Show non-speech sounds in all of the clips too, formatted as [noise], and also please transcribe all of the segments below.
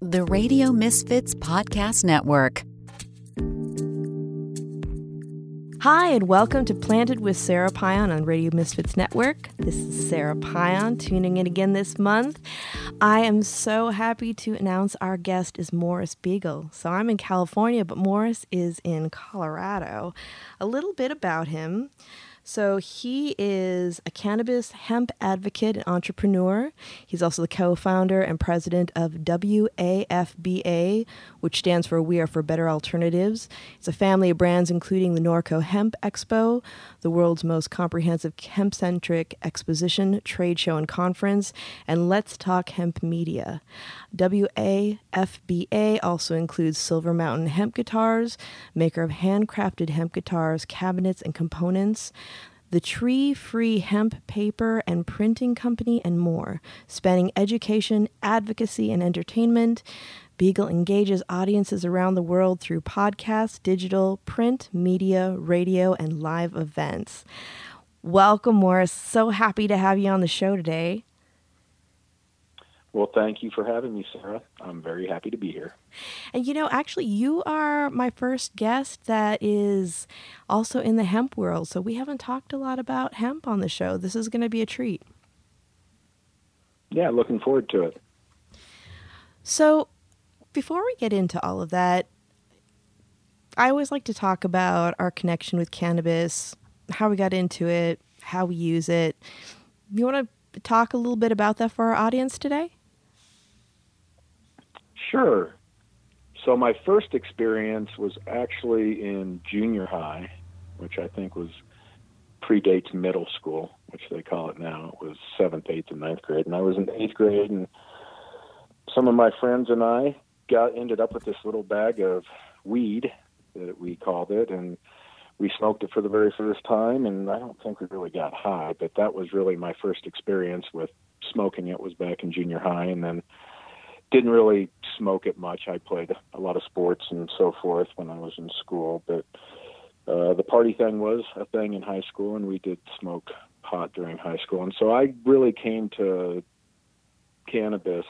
The Radio Misfits Podcast Network. Hi, and welcome to Planted with Sarah Pion on Radio Misfits Network. This is Sarah Pion tuning in again this month. I am so happy to announce our guest is Morris Beegle. So I'm in California, but Morris is in Colorado. A little bit about him. So he is a cannabis hemp advocate and entrepreneur. He's also the co-founder and president of WAFBA, which stands for We Are for Better Alternatives. It's a family of brands including the NOCO Hemp Expo, the world's most comprehensive hemp-centric exposition, trade show, and conference, and Let's Talk Hemp Media. WAFBA also includes Silver Mountain Hemp Guitars, maker of handcrafted hemp guitars, cabinets, and components the Tree Free Hemp Paper and Printing Company, and more, spanning education, advocacy, and entertainment. Beegle engages audiences around the world through podcasts, digital, print, media, radio, and live events. Welcome, Morris. So happy to have you on the show today. Well, thank you for having me, Sarah. I'm very happy to be here. And you know, actually, you are my first guest that is also in the hemp world. So we haven't talked a lot about hemp on the show. This is going to be a treat. Yeah, looking forward to it. So, before we get into all of that, I always like to talk about our connection with cannabis, how we got into it, how we use it. You want to talk a little bit about that for our audience today? Sure. So my first experience was actually in junior high, which I think was predates middle school, which they call it now. It was seventh, eighth, and ninth grade, and I was in eighth grade, and some of my friends and I got ended up with this little bag of weed that we called it, and we smoked it for the very first time. And I don't think we really got high, but that was really my first experience with smoking. It was back in junior high, and then didn't really smoke it much. I played a lot of sports and so forth when I was in school, but uh, the party thing was a thing in high school, and we did smoke pot during high school. And so I really came to cannabis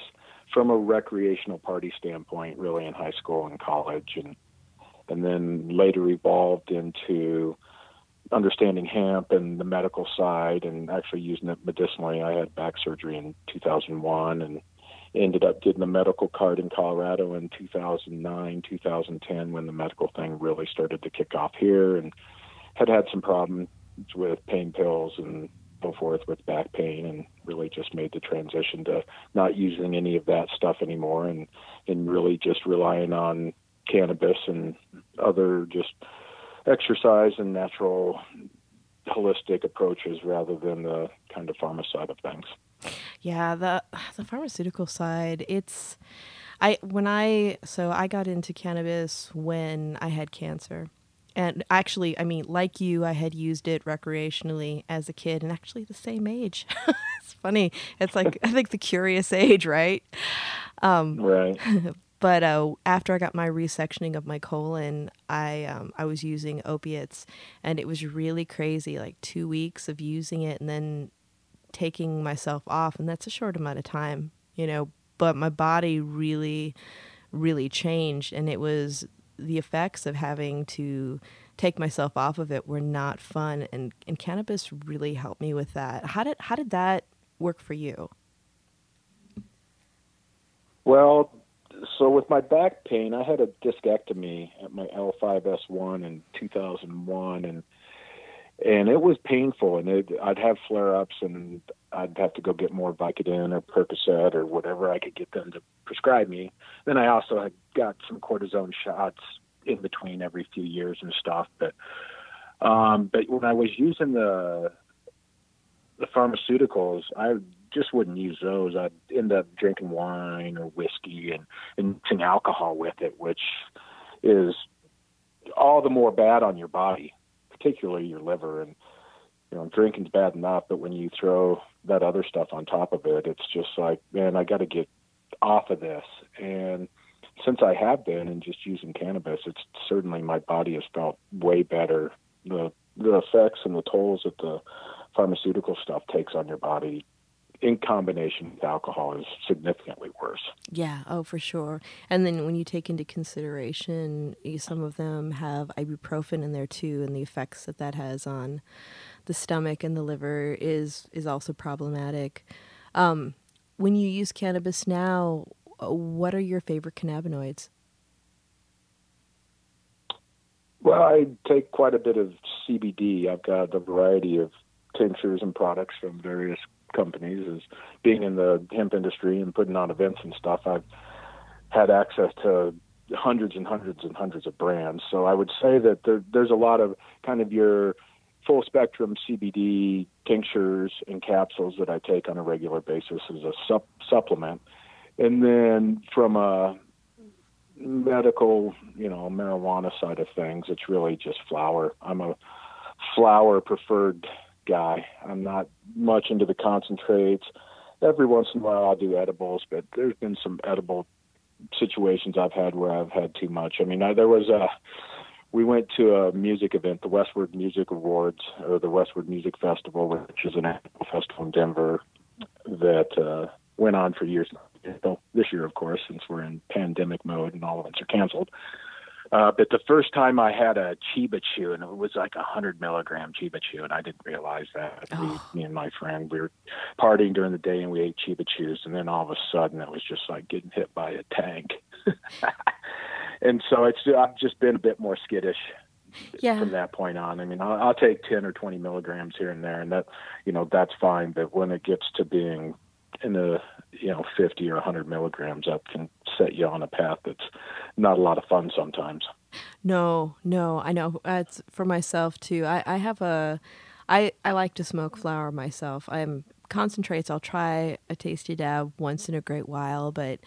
from a recreational party standpoint, really in high school and college, and and then later evolved into understanding hemp and the medical side, and actually using it medicinally. I had back surgery in 2001, and ended up getting a medical card in Colorado in 2009, 2010 when the medical thing really started to kick off here and had had some problems with pain pills and so forth with back pain and really just made the transition to not using any of that stuff anymore and and really just relying on cannabis and other just exercise and natural holistic approaches rather than the kind of pharma side of things. Yeah, the [sighs] the pharmaceutical side, it's I when I so I got into cannabis when I had cancer. And actually, I mean, like you, I had used it recreationally as a kid and actually the same age. [laughs] it's funny. It's like I think the curious age, right? Um, right. [laughs] But uh, after I got my resectioning of my colon, I um, I was using opiates, and it was really crazy. Like two weeks of using it, and then taking myself off, and that's a short amount of time, you know. But my body really, really changed, and it was the effects of having to take myself off of it were not fun, and and cannabis really helped me with that. How did how did that work for you? Well, so with my back pain, I had a discectomy at my L5S1 in 2001, and and it was painful and it, I'd have flare ups and I'd have to go get more Vicodin or Percocet or whatever I could get them to prescribe me. Then I also had got some cortisone shots in between every few years and stuff. But um, but when I was using the the pharmaceuticals, I just wouldn't use those. I'd end up drinking wine or whiskey and, and mixing alcohol with it, which is all the more bad on your body particularly your liver. And you know, drinking's bad enough, but when you throw that other stuff on top of it, it's just like, man, I got to get off of this. And since I have been and just using cannabis, it's certainly my body has felt way better. The the effects and the tolls that the pharmaceutical stuff takes on your body in combination with alcohol is significantly worse. Yeah, oh, for sure. And then when you take into consideration, some of them have ibuprofen in there too, and the effects that that has on the stomach and the liver is is also problematic. Um, when you use cannabis now, uh, what are your favorite cannabinoids? Well, I take quite a bit of CBD. I've got a variety of tinctures and products from various companies. is being in the hemp industry and putting on events and stuff, I've had access to hundreds and hundreds and hundreds of brands. So I would say that there, there's a lot of kind of your full spectrum CBD tinctures and capsules that I take on a regular basis as a sup- supplement. And then from a medical, you know, marijuana side of things, it's really just flower. I'm a flower preferred guy. I'm not much into the concentrates. Every once in a while I'll do edibles, but there's been some edible situations I've had where I've had too much. I mean, I, there was a we went to a music event, the Westword Music Awards or the Westword Music Festival, which is an annual festival in Denver that uh, went on for years. This year, of course, since we're in pandemic mode and all events are canceled. Uh, but the first time I had a Chiba Chew, and it was like a hundred milligram Chiba Chew, and I didn't realize that. Oh. We, me and my friend, we were partying during the day, and we ate Chiba Chews, and then all of a sudden, it was just like getting hit by a tank. [laughs] and so it's I've just been a bit more skittish yeah. from that point on. I mean, I'll, I'll take ten or twenty milligrams here and there, and that you know that's fine. But when it gets to being in the you know 50 or 100 milligrams up can set you on a path that's not a lot of fun sometimes. No no i know. It's for myself too. I i have a i i like to smoke flower myself. I'm concentrates. I'll try a tasty dab once in a great while but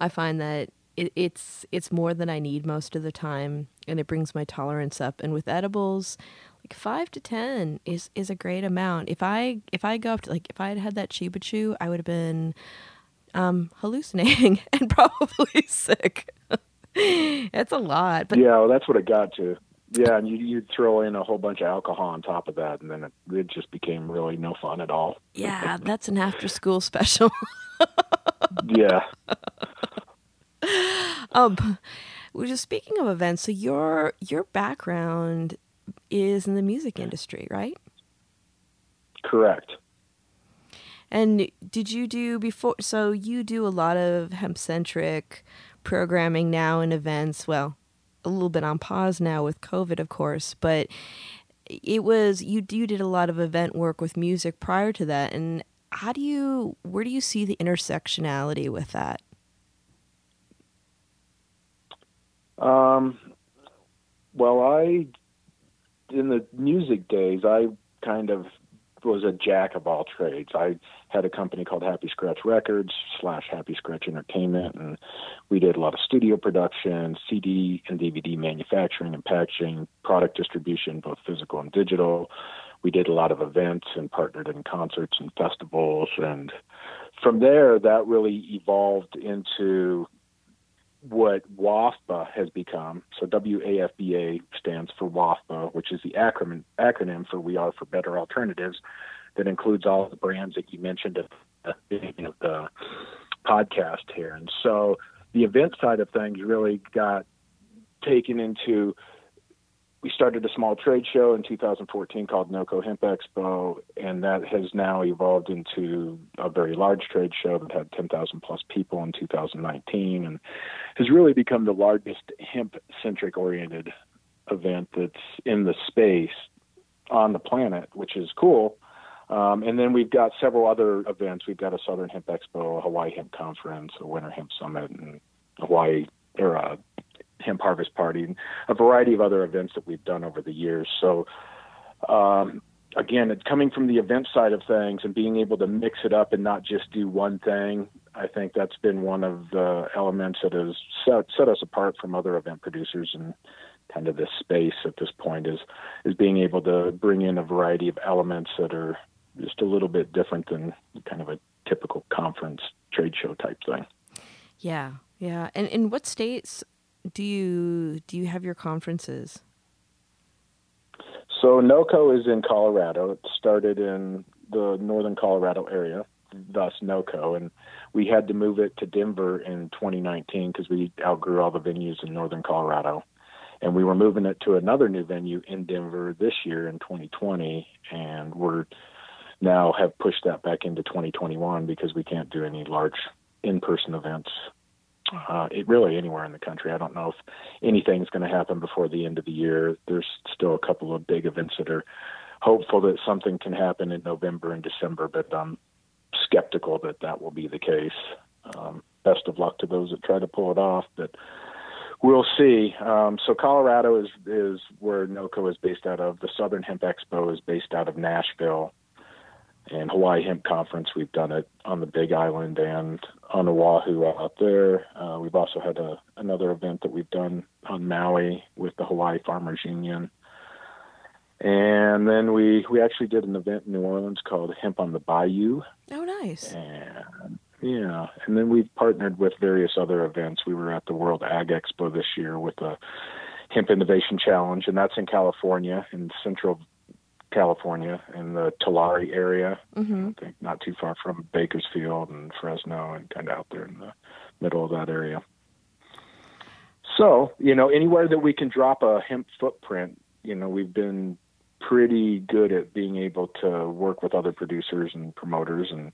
i find that it, it's it's more than i need most of the time and it brings my tolerance up. And with edibles like five to ten is is a great amount. If I if I go up to like if I had had that Chiba Chew, I would have been um, hallucinating [laughs] and probably [laughs] sick. it's a lot, but yeah, well, that's what it got to. Yeah, and you you'd throw in a whole bunch of alcohol on top of that, and then it, it just became really no fun at all. Yeah, that's an after school special. [laughs] yeah. Um, we're just speaking of events. So your your background is in the music industry, right? Correct. And did you do before? So you do a lot of hemp centric programming now and events. Well, a little bit on pause now with COVID, of course, but it was you. You did a lot of event work with music prior to that, and how do you? Where do you see the intersectionality with that? Um. Well, I in the music days, I kind of was a jack of all trades. I had a company called Happy Scratch Records slash Happy Scratch Entertainment, and we did a lot of studio production, CD and DVD manufacturing and packaging, product distribution, both physical and digital. We did a lot of events and partnered in concerts and festivals, and from there, that really evolved into what WAFBA has become. So WAFBA stands for WAFBA, which is the acronym acronym for We Are for Better Alternatives, that includes all the brands that you mentioned at the beginning of the podcast here. And so the event side of things really got taken into we started a small trade show in 2014 called NOCO Hemp Expo, and that has now evolved into a very large trade show that had 10,000 plus people in 2019 and has really become the largest hemp centric oriented event that's in the space on the planet, which is cool. Um, and then we've got several other events. We've got a Southern Hemp Expo, a Hawaii Hemp Conference, a Winter Hemp Summit, and Hawaii or a Hemp Harvest Party, and a variety of other events that we've done over the years. So, um, again, it's coming from the event side of things and being able to mix it up and not just do one thing. I think that's been one of the elements that has set, set us apart from other event producers and kind of this space at this point is is being able to bring in a variety of elements that are just a little bit different than kind of a typical conference trade show type thing. Yeah, yeah. And in what states do you do you have your conferences? So NOCO is in Colorado. It started in the northern Colorado area. thus NOCO. And we had to move it to Denver in 2019 because we outgrew all the venues in northern Colorado. And we were moving it to another new venue in Denver this year in 2020. And we're now have pushed that back into 2021 because we can't do any large in person events uh, it really anywhere in the country. I don't know if anything's going to happen before the end of the year. There's still a couple of big events that are hopeful that something can happen in November and December, but I'm skeptical that that will be the case. Um, best of luck to those that try to pull it off, but we'll see. Um, so Colorado is is where NOCO is based out of. The Southern Hemp Expo is based out of Nashville and Hawaii Hemp Conference. We've done it on the Big Island and on Oahu out there. Uh, we've also had a, another event that we've done on Maui with the Hawaii Farmers Union. And then we we actually did an event in New Orleans called Hemp on the Bayou. Oh, nice. And yeah, and then we've partnered with various other events. We were at the World Ag Expo this year with a Hemp Innovation Challenge, and that's in California, in Central California in the Tulare area. Mm-hmm. I think not too far from Bakersfield and Fresno and kind of out there in the middle of that area. So, you know, anywhere that we can drop a hemp footprint, you know, we've been pretty good at being able to work with other producers and promoters and,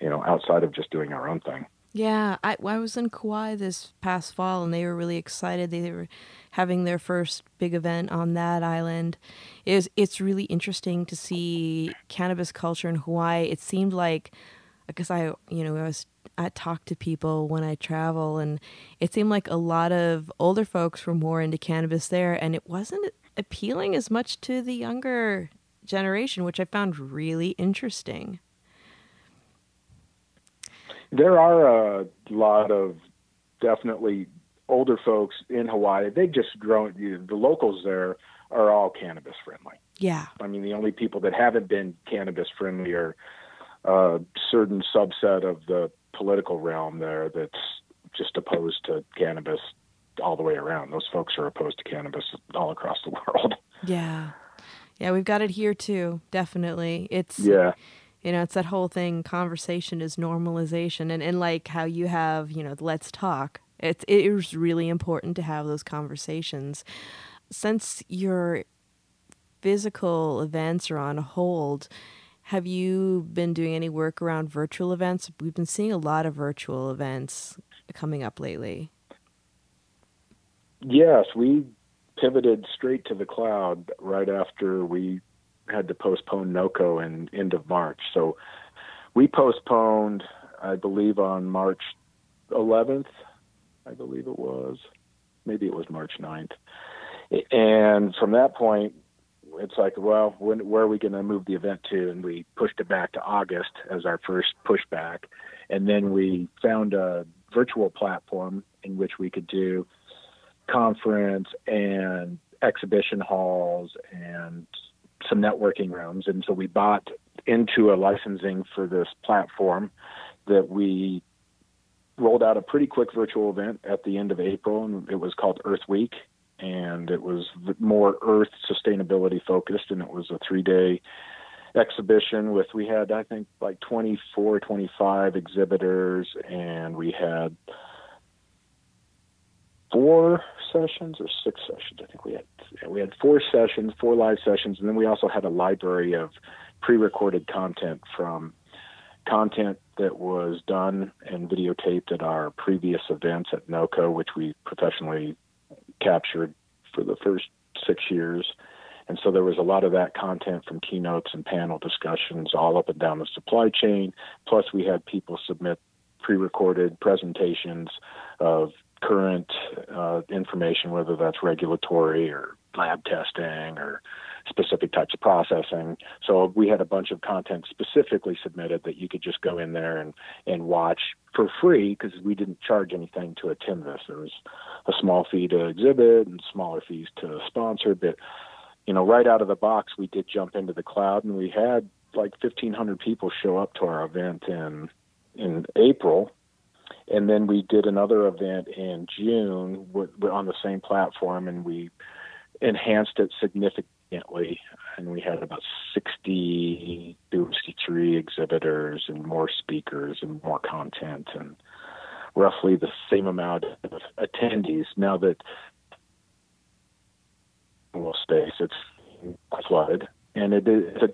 you know, outside of just doing our own thing. Yeah, I, I was in Kauai this past fall, and they were really excited. They, were having their first big event on that island. It was, it's really interesting to see cannabis culture in Hawaii. It seemed like, because I, you know, I was I talk to people when I travel, and it seemed like a lot of older folks were more into cannabis there, and it wasn't appealing as much to the younger generation, which I found really interesting there are a lot of definitely older folks in Hawaii. They've just grown. The locals there are all cannabis friendly. Yeah. I mean, the only people that haven't been cannabis friendly are a certain subset of the political realm there that's just opposed to cannabis all the way around. Those folks are opposed to cannabis all across the [laughs] world. Yeah. Yeah, we've got it here too. Definitely. It's Yeah you know it's that whole thing conversation is normalization. And, and like how you have you know let's talk. It's it is really important to have those conversations. Since your physical events are on hold have you been doing any work around virtual events? We've been seeing a lot of virtual events coming up lately. Yes we pivoted straight to the cloud right after we had to postpone NOCO in end of March. So we postponed, I believe, on March 11th. I believe it was. Maybe it was March 9th. And from that point, it's like, well, when, where are we going to move the event to? And we pushed it back to August as our first pushback. And then we found a virtual platform in which we could do conference and exhibition halls and some networking rooms, and so we bought into a licensing for this platform that we rolled out a pretty quick virtual event at the end of April, and it was called Earth Week, and it was more Earth sustainability focused, and it was a three day exhibition with we had I think like 24 25 exhibitors. And we had four sessions or six sessions. I think we had we had four sessions, four live sessions, and then we also had a library of pre-recorded content from content that was done and videotaped at our previous events at NOCO, which we professionally captured for the first six years. And so there was a lot of that content from keynotes and panel discussions all up and down the supply chain. Plus, we had people submit pre recorded presentations of current uh, information, whether that's regulatory or lab testing or specific types of processing. So we had a bunch of content specifically submitted that you could just go in there and, and watch for free because we didn't charge anything to attend this. There was a small fee to exhibit and smaller fees to sponsor, but you know, right out of the box, we did jump into the cloud and we had like 1500 people show up to our event in, in April and then we did another event in June on the same platform, and we enhanced it significantly and we had about 60, 63 exhibitors and more speakers and more content and roughly the same amount of attendees. Now that well space, it's flooded, and it is a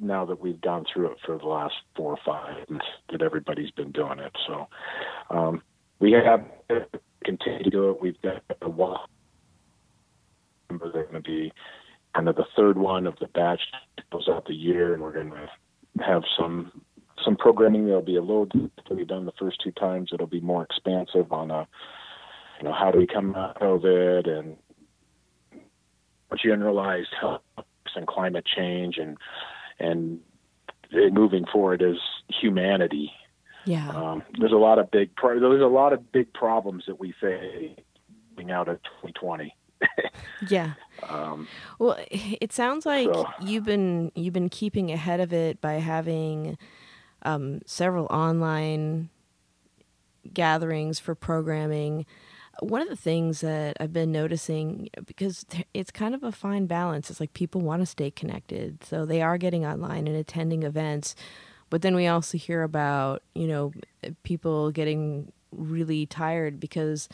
now that we've gone through it for the last four or five months that everybody's been doing it. So um, we have to continue to do it. We've got a walk they're going to be kind of the third one of the batch that goes out the year, and we're going to have some some programming that'll be a little we've done the first two times. It'll be more expansive on a you know how do we come out of it and generalized health and climate change and and moving forward as humanity. Yeah. Um, there's a lot of big there's a lot of big problems that we face moving out of 2020 [laughs] yeah. Um, well, it sounds like so. you've been you've been keeping ahead of it by having um, several online gatherings for programming. One of the things that I've been noticing because it's kind of a fine balance. It's like people want to stay connected, so they are getting online and attending events. But then we also hear about you know people getting really tired because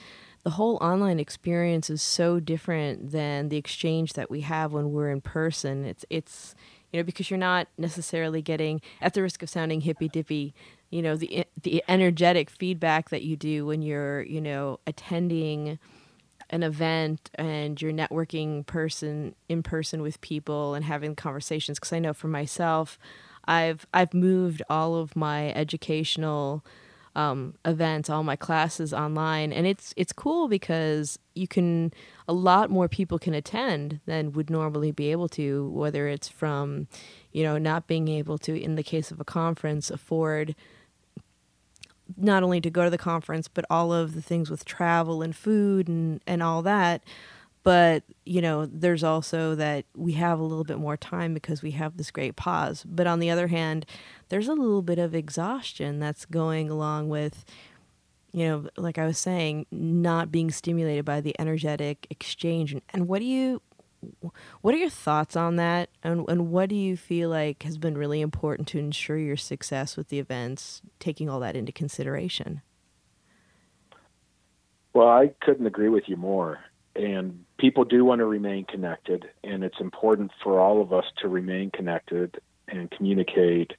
the whole online experience is so different than the exchange that we have when we're in person. It's it's you know because you're not necessarily getting at the risk of sounding hippy dippy you know the the energetic feedback that you do when you're you know attending an event and you're networking person in person with people and having conversations. Because I know for myself I've I've moved all of my educational um, events, all my classes online, and it's it's cool because you can a lot more people can attend than would normally be able to, whether it's from, you know, not being able to, in the case of a conference, afford not only to go to the conference but all of the things with travel and food and and all that but you know there's also that we have a little bit more time because we have this great pause. But on the other hand there's a little bit of exhaustion that's going along with you know like i was saying not being stimulated by the energetic exchange. And, and what do you what are your thoughts on that? And, and what do you feel like has been really important to ensure your success with the events taking all that into consideration? Well i couldn't agree with you more and people do want to remain connected and it's important for all of us to remain connected and communicate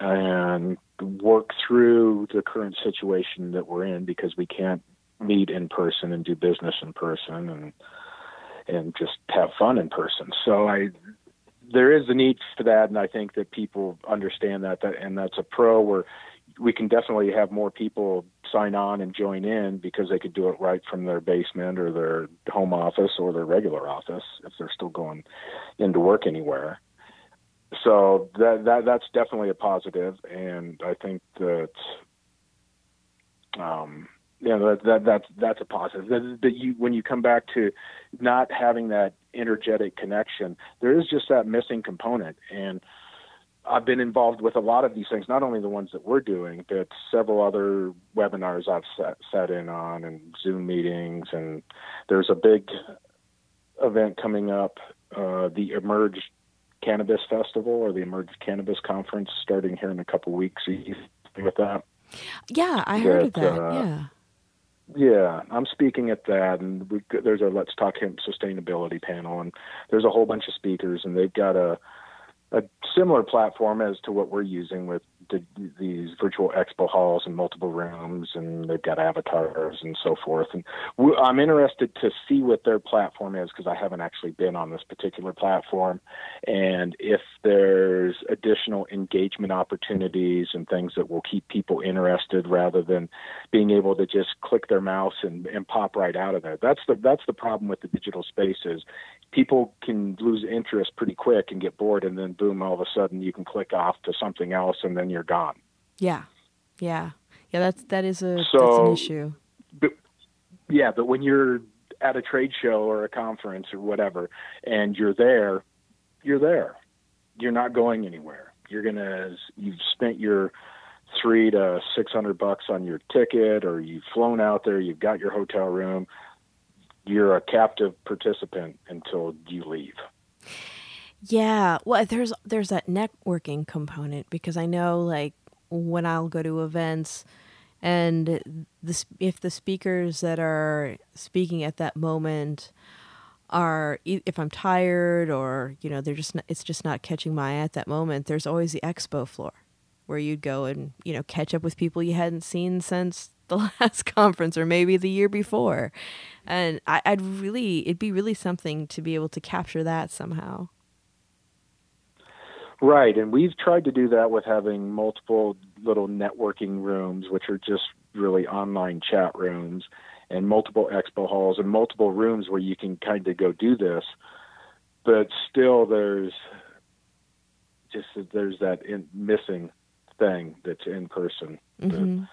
and work through the current situation that we're in because we can't meet in person and do business in person and and just have fun in person. So I there is a need for that and I think that people understand that, that and that's a pro where we can definitely have more people sign on and join in because they could do it right from their basement or their home office or their regular office if they're still going into work anywhere. So that that that's definitely a positive, and I think that um, you know that, that that's that's a positive. That, that you when you come back to not having that energetic connection, there is just that missing component, and I've been involved with a lot of these things, not only the ones that we're doing, but several other webinars I've sat, sat in on and Zoom meetings. And there's a big event coming up, uh, the Emerge Cannabis Festival or the Emerge Cannabis Conference starting here in a couple weeks. With that? Yeah, I heard that, of that. Uh, yeah. Yeah, I'm speaking at that, and we, there's a Let's Talk Hemp Sustainability panel, and there's a whole bunch of speakers, and they've got a a similar platform as to what we're using with the, these virtual expo halls and multiple rooms, and they've got avatars and so forth. And I'm interested to see what their platform is because I haven't actually been on this particular platform, and if there's additional engagement opportunities and things that will keep people interested rather than being able to just click their mouse and, and pop right out of there. That's the that's the problem with the digital spaces. People can lose interest pretty quick and get bored, and then boom, all of a sudden you can click off to something else, and then you're gone. Yeah, yeah, yeah. That's that is a so, that's an issue. But, yeah, but when you're at a trade show or a conference or whatever, and you're there, you're there. You're not going anywhere. You're gonna you've spent your three to six hundred bucks on your ticket, or you've flown out there. You've got your hotel room. you're a captive participant until you leave. Yeah, well, there's there's that networking component because I know like when I'll go to events and the if the speakers that are speaking at that moment are if I'm tired or you know they're just not, it's just not catching my eye at that moment. There's always the expo floor where you'd go and you know catch up with people you hadn't seen since [laughs] the last conference or maybe the year before, and I, I'd really it'd be really something to be able to capture that somehow. Right, and we've tried to do that with having multiple little networking rooms, which are just really online chat rooms, and multiple expo halls and multiple rooms where you can kind of go do this. But still, there's just there's that in, missing thing that's in person. Mm-hmm. That,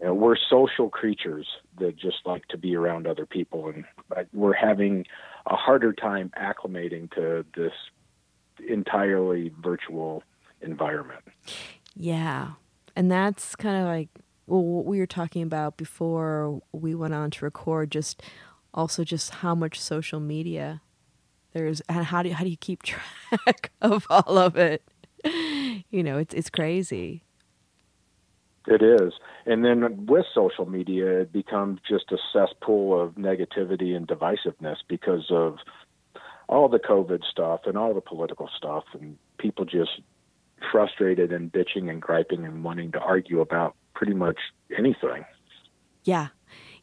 you know, we're social creatures that just like to be around other people, and we're having a harder time acclimating to this entirely virtual environment. Yeah. And that's kind of like well what we were talking about before we went on to record just also just how much social media there's and how do you, how do you keep [laughs] track of all of it? You know, it's it's crazy. It is. And then with social media, it becomes just a cesspool of negativity and divisiveness because of all the COVID stuff and all the political stuff, and people just frustrated and bitching and griping and wanting to argue about pretty much anything. Yeah.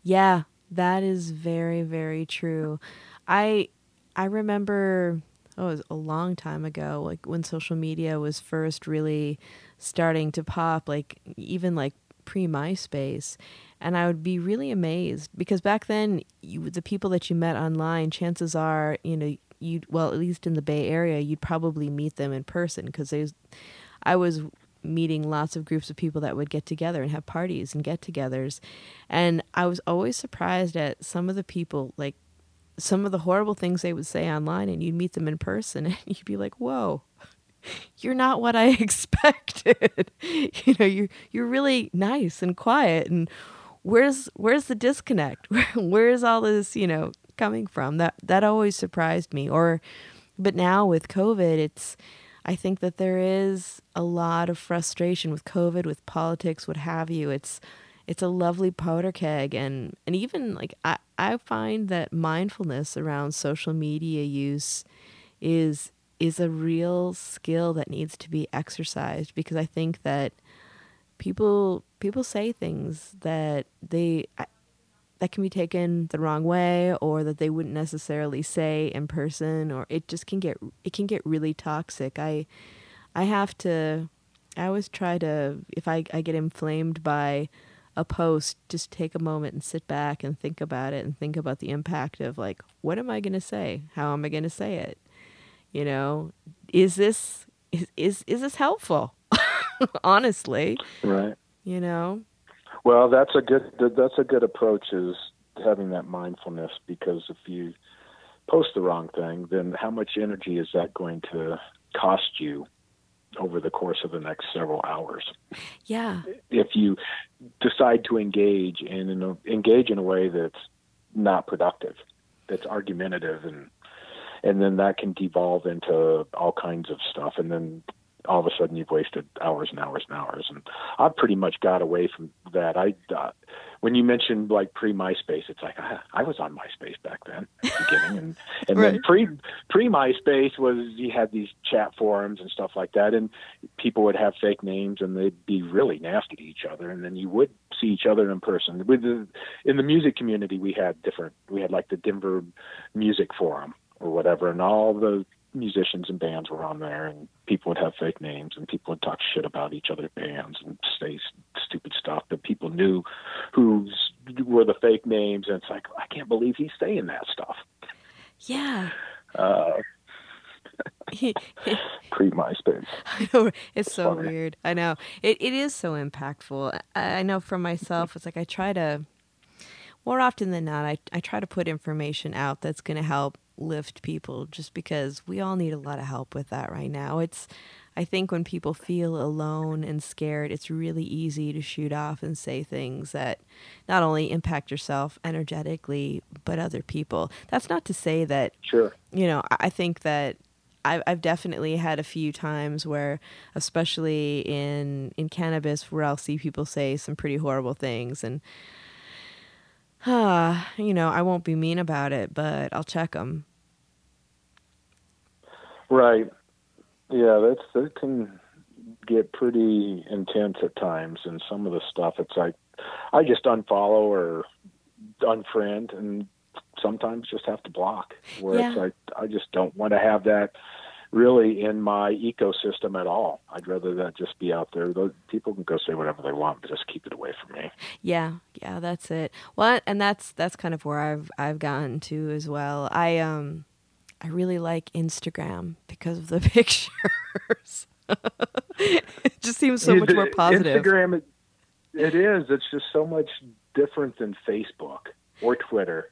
Yeah, that is very very true. I I remember oh, it was a long time ago like when social media was first really starting to pop like even like pre MySpace and I would be really amazed because back then you, the people that you met online chances are you know you well at least in the Bay Area you'd probably meet them in person because there's I was meeting lots of groups of people that would get together and have parties and get-togethers. And I was always surprised at some of the people like some of the horrible things they would say online and you'd meet them in person [laughs] and you'd be like whoa you're not what I [laughs] expected. [laughs] You know you're you're really nice and quiet and where's where's the disconnect? Where's all this you know coming from. That that always surprised me. Or but now with COVID, it's I think that there is a lot of frustration with COVID, with politics, what have you. It's it's a lovely powder keg and and even like I, I find that mindfulness around social media use is is a real skill that needs to be exercised because I think that people people say things that they that can be taken the wrong way or that they wouldn't necessarily say in person or it just can get it can get really toxic. I i have to i always try to if i, I get inflamed by a post just take a moment and sit back and think about it and think about the impact of like what am i going to say? How am i going to say it? You know is this is is, is this helpful? [laughs] Honestly. Right. You know well, that's a good that's a good approach is having that mindfulness because if you post the wrong thing, then how much energy is that going to cost you over the course of the next several hours? Yeah. If you decide to engage in, in a, engage in a way that's not productive, that's argumentative and and then that can devolve into all kinds of stuff and then all of a sudden you've wasted hours and hours and hours. And I've pretty much got away from that. I uh, when you mentioned like pre MySpace, it's like I, I was on MySpace back then at the beginning, and [laughs] and right. then pre pre MySpace was you had these chat forums and stuff like that, and people would have fake names and they'd be really nasty to each other, and then you would see each other in person. With the, in the music community, we had different. We had like the Denver Music Forum or whatever, and all the musicians and bands were on there, and people would have fake names, and people would talk shit about each other's bands and say stupid stuff. But people knew who were the fake names, and it's like I can't believe he's saying that stuff. Yeah. Uh, [laughs] pre MySpace. [laughs] I know it's, it's so funny. weird. I know it. It is so impactful. I, I know for myself, it's like I try to more often than not, I, I try to put information out that's going to help lift people just because we all need a lot of help with that right now. It's I think when people feel alone and scared, it's really easy to shoot off and say things that not only impact yourself energetically, but other people. That's not to say that, sure. you know, I think that I've, I've definitely had a few times where, especially in, in cannabis, where I'll see people say some pretty horrible things. And, uh, [sighs] you know, I won't be mean about it, but I'll check them. Right. Yeah, that's that can get pretty intense at times, and some of the stuff it's like I just unfollow or unfriend, and sometimes just have to block. Where Yeah. it's like I just don't want to have that really in my ecosystem at all. I'd rather that just be out there. Those people can go say whatever they want, but just keep it away from me. Yeah, yeah, that's it. Well, and that's that's kind of where I've I've gotten to as well. I um I really like Instagram because of the [laughs] pictures. it just seems so much more positive. Instagram, it, it is. It's just so much different than Facebook or Twitter.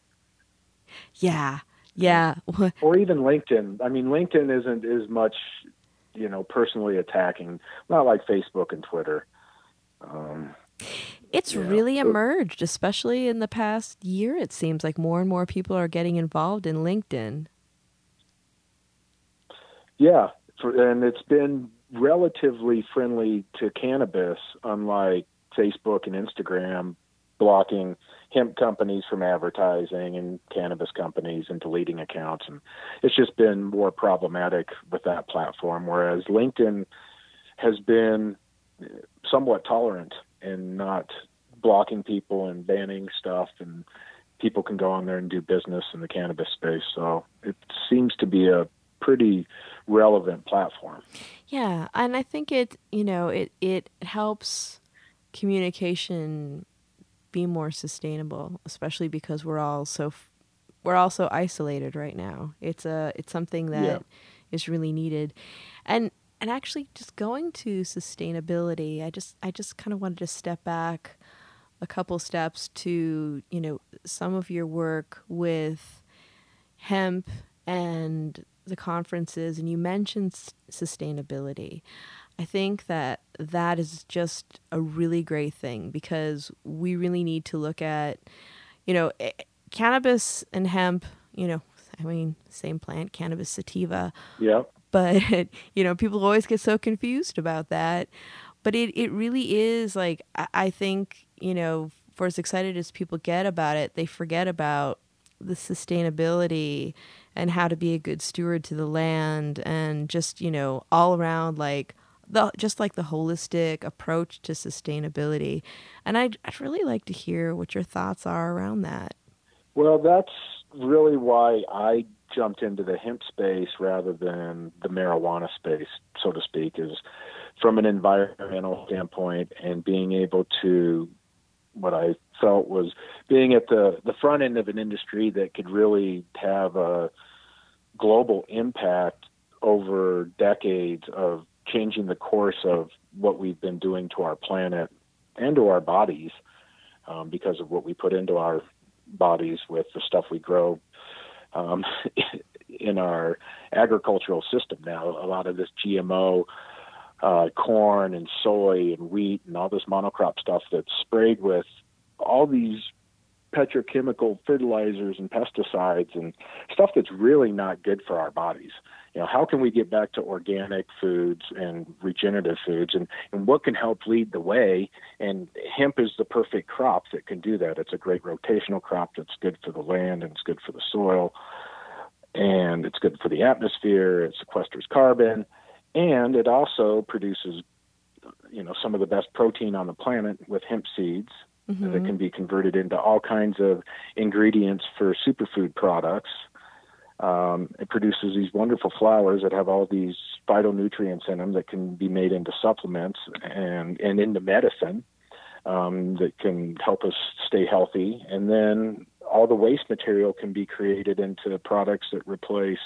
Yeah, yeah, or even LinkedIn. I mean, LinkedIn isn't as much, you know, personally attacking. Not like Facebook and Twitter. Um, it's Yeah. really emerged, especially in the past year. It seems like more and more people are getting involved in LinkedIn. Yeah, and it's been relatively friendly to cannabis, unlike Facebook and Instagram blocking hemp companies from advertising and cannabis companies and deleting accounts. And it's just been more problematic with that platform whereas LinkedIn has been somewhat tolerant and not blocking people and banning stuff and people can go on there and do business in the cannabis space. So it seems to be a pretty relevant platform Yeah, and I think it, you know, it it helps communication be more sustainable, especially because we're all so f- we're all so isolated right now. It's a it's something that is Yeah. really needed. And and actually just going to sustainability, I just I just kind of wanted to step back a couple steps to, you know, some of your work with hemp and the conferences and you mentioned s- sustainability i think that that is just a really great thing because we really need to look at you know eh, cannabis and hemp you know i mean same plant cannabis sativa. Yeah but [laughs] you know people always get so confused about that. But it, it really is like I, I think you know for as excited as people get about it they forget about the sustainability and how to be a good steward to the land and just you know all around like the just like the holistic approach to sustainability. And I'd, I'd really like to hear what your thoughts are around that. Well, that's really why I jumped into the hemp space rather than the marijuana space, so to speak, is from an environmental standpoint and being able to what I felt was being at the, the front end of an industry that could really have a global impact over decades of changing the course of what we've been doing to our planet and to our bodies um, because of what we put into our bodies with the stuff we grow um, [laughs] in our agricultural system now. A lot of this GMO uh, corn and soy and wheat and all this monocrop stuff that's sprayed with all these petrochemical fertilizers and pesticides and stuff that's really not good for our bodies. You know, how can we get back to organic foods and regenerative foods and, and what can help lead the way? And hemp is the perfect crop that can do that. It's a great rotational crop that's good for the land and it's good for the soil and it's good for the atmosphere. It sequesters carbon and it also produces you know some of the best protein on the planet with hemp seeds that can be converted into all kinds of ingredients for superfood products. Um, it produces these wonderful flowers that have all these phytonutrients in them that can be made into supplements and, and into medicine um, that can help us stay healthy. And then all the waste material can be created into products that replace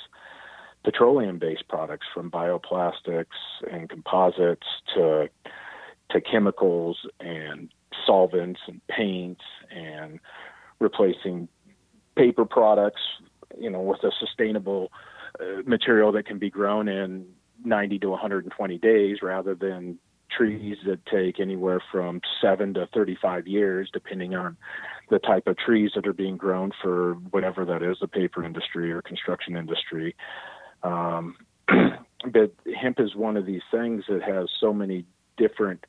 petroleum based products from bioplastics and composites to to chemicals and solvents and paints and replacing paper products you know with a sustainable uh, material that can be grown in 90 to 120 days rather than trees that take anywhere from seven to 35 years, depending on the type of trees that are being grown for whatever that is, the paper industry or construction industry. Um, [clears throat] but hemp is one of these things that has so many different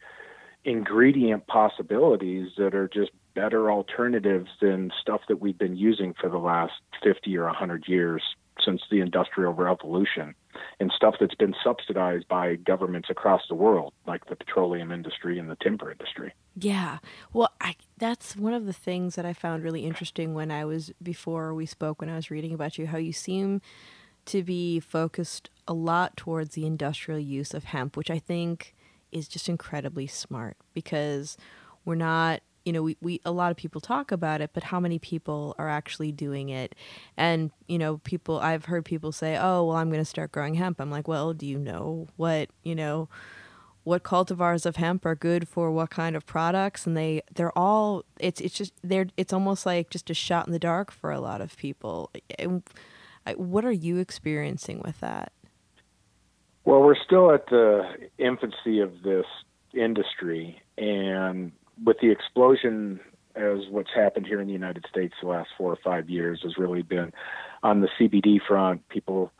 ingredient possibilities that are just better alternatives than stuff that we've been using for the last 50 or 100 years since the Industrial Revolution and stuff that's been subsidized by governments across the world, like the petroleum industry and the timber industry. Yeah. Well, I, that's one of the things that I found really interesting when I was, before we spoke, when I was reading about you, how you seem to be focused a lot towards the industrial use of hemp, which I think is just incredibly smart because we're not you know we, we a lot of people talk about it but how many people are actually doing it? And you know people i've heard people say oh well i'm going to start growing hemp. I'm like well do you know what you know what cultivars of hemp are good for what kind of products? And they they're all it's it's just they're it's almost like just a shot in the dark for a lot of people what are you experiencing with that well we're still at the infancy of this industry and with the explosion as what's happened here in the United States the last four or five years has really been on the CBD front. People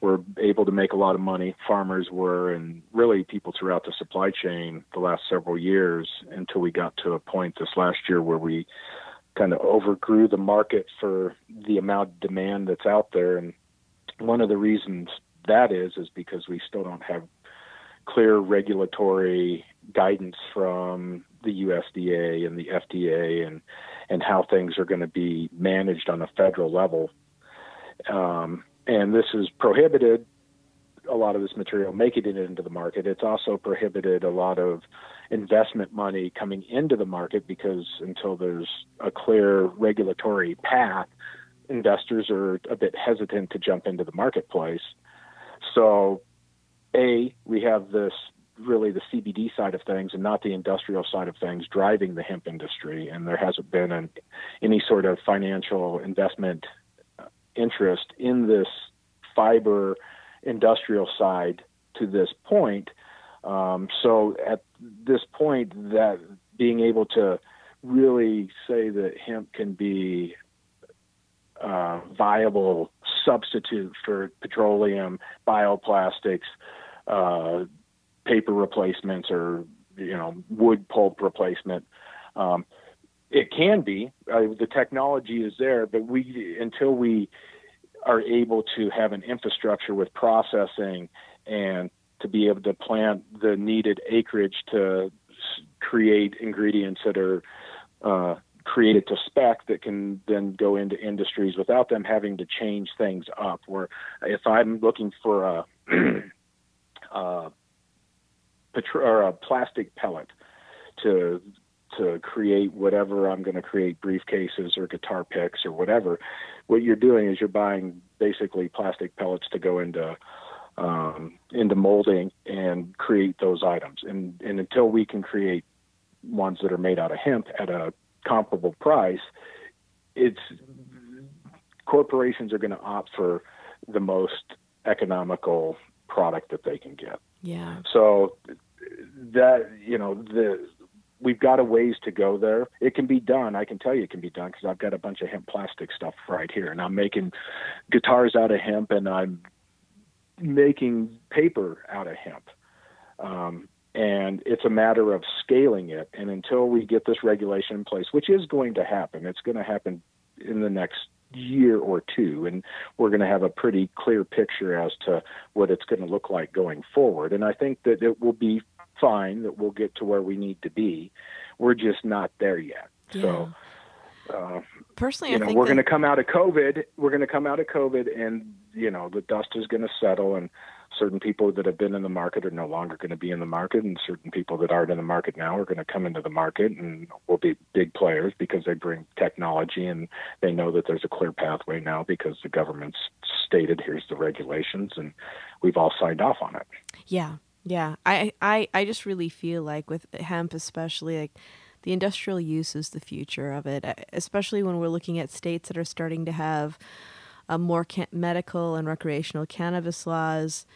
were able to make a lot of money, farmers were, and really people throughout the supply chain the last several years until we got to a point this last year where we kind of overgrew the market for the amount of demand that's out there. And one of the reasons that is, is because we still don't have clear regulatory guidance from the USDA and the FDA and and how things are going to be managed on a federal level. Um, and this is prohibited a lot of this material making it into the market. It's also prohibited a lot of investment money coming into the market because until there's a clear regulatory path, investors are a bit hesitant to jump into the marketplace. So, A, we have this really the CBD side of things and not the industrial side of things driving the hemp industry. And there hasn't been an, any sort of financial investment interest in this fiber industrial side to this point. Um, so at this point, that being able to really say that hemp can be a viable substitute for petroleum, bioplastics, uh, paper replacements or you know wood pulp replacement. Um, it can be uh, the technology is there, but we until we are able to have an infrastructure with processing and to be able to plant the needed acreage to create ingredients that are uh, created to spec that can then go into industries without them having to change things up. Where if I'm looking for a, [clears throat] uh, petro- a plastic pellet to to create whatever I'm going to create briefcases or guitar picks or whatever. What you're doing is you're buying basically plastic pellets to go into um, into molding and create those items. And and until we can create ones that are made out of hemp at a comparable price, it's corporations are going to opt for the most economical product that they can get. Yeah. So that you know the we've got a ways to go there. It can be done. I can tell you it can be done because I've got a bunch of hemp plastic stuff right here, and I'm making guitars out of hemp, and I'm making paper out of hemp. Um, and it's a matter of scaling it. And until we get this regulation in place, which is going to happen, it's going to happen in the next year or two, and we're going to have a pretty clear picture as to what it's going to look like going forward. And I think that it will be fine, that we'll get to where we need to be. We're just not there yet. Yeah. So, uh, personally, you know, we're going to come out of COVID. We're going to come out of COVID, and you know, the dust is going to settle, and certain people that have been in the market are no longer going to be in the market, and certain people that aren't in the market now are going to come into the market and will be big players because they bring technology and they know that there's a clear pathway now because the government's stated here's the regulations and we've all signed off on it. Yeah, yeah. I I I just really feel like with hemp, especially like the industrial use is the future of it, especially when we're looking at states that are starting to have uh, more medical and recreational cannabis laws.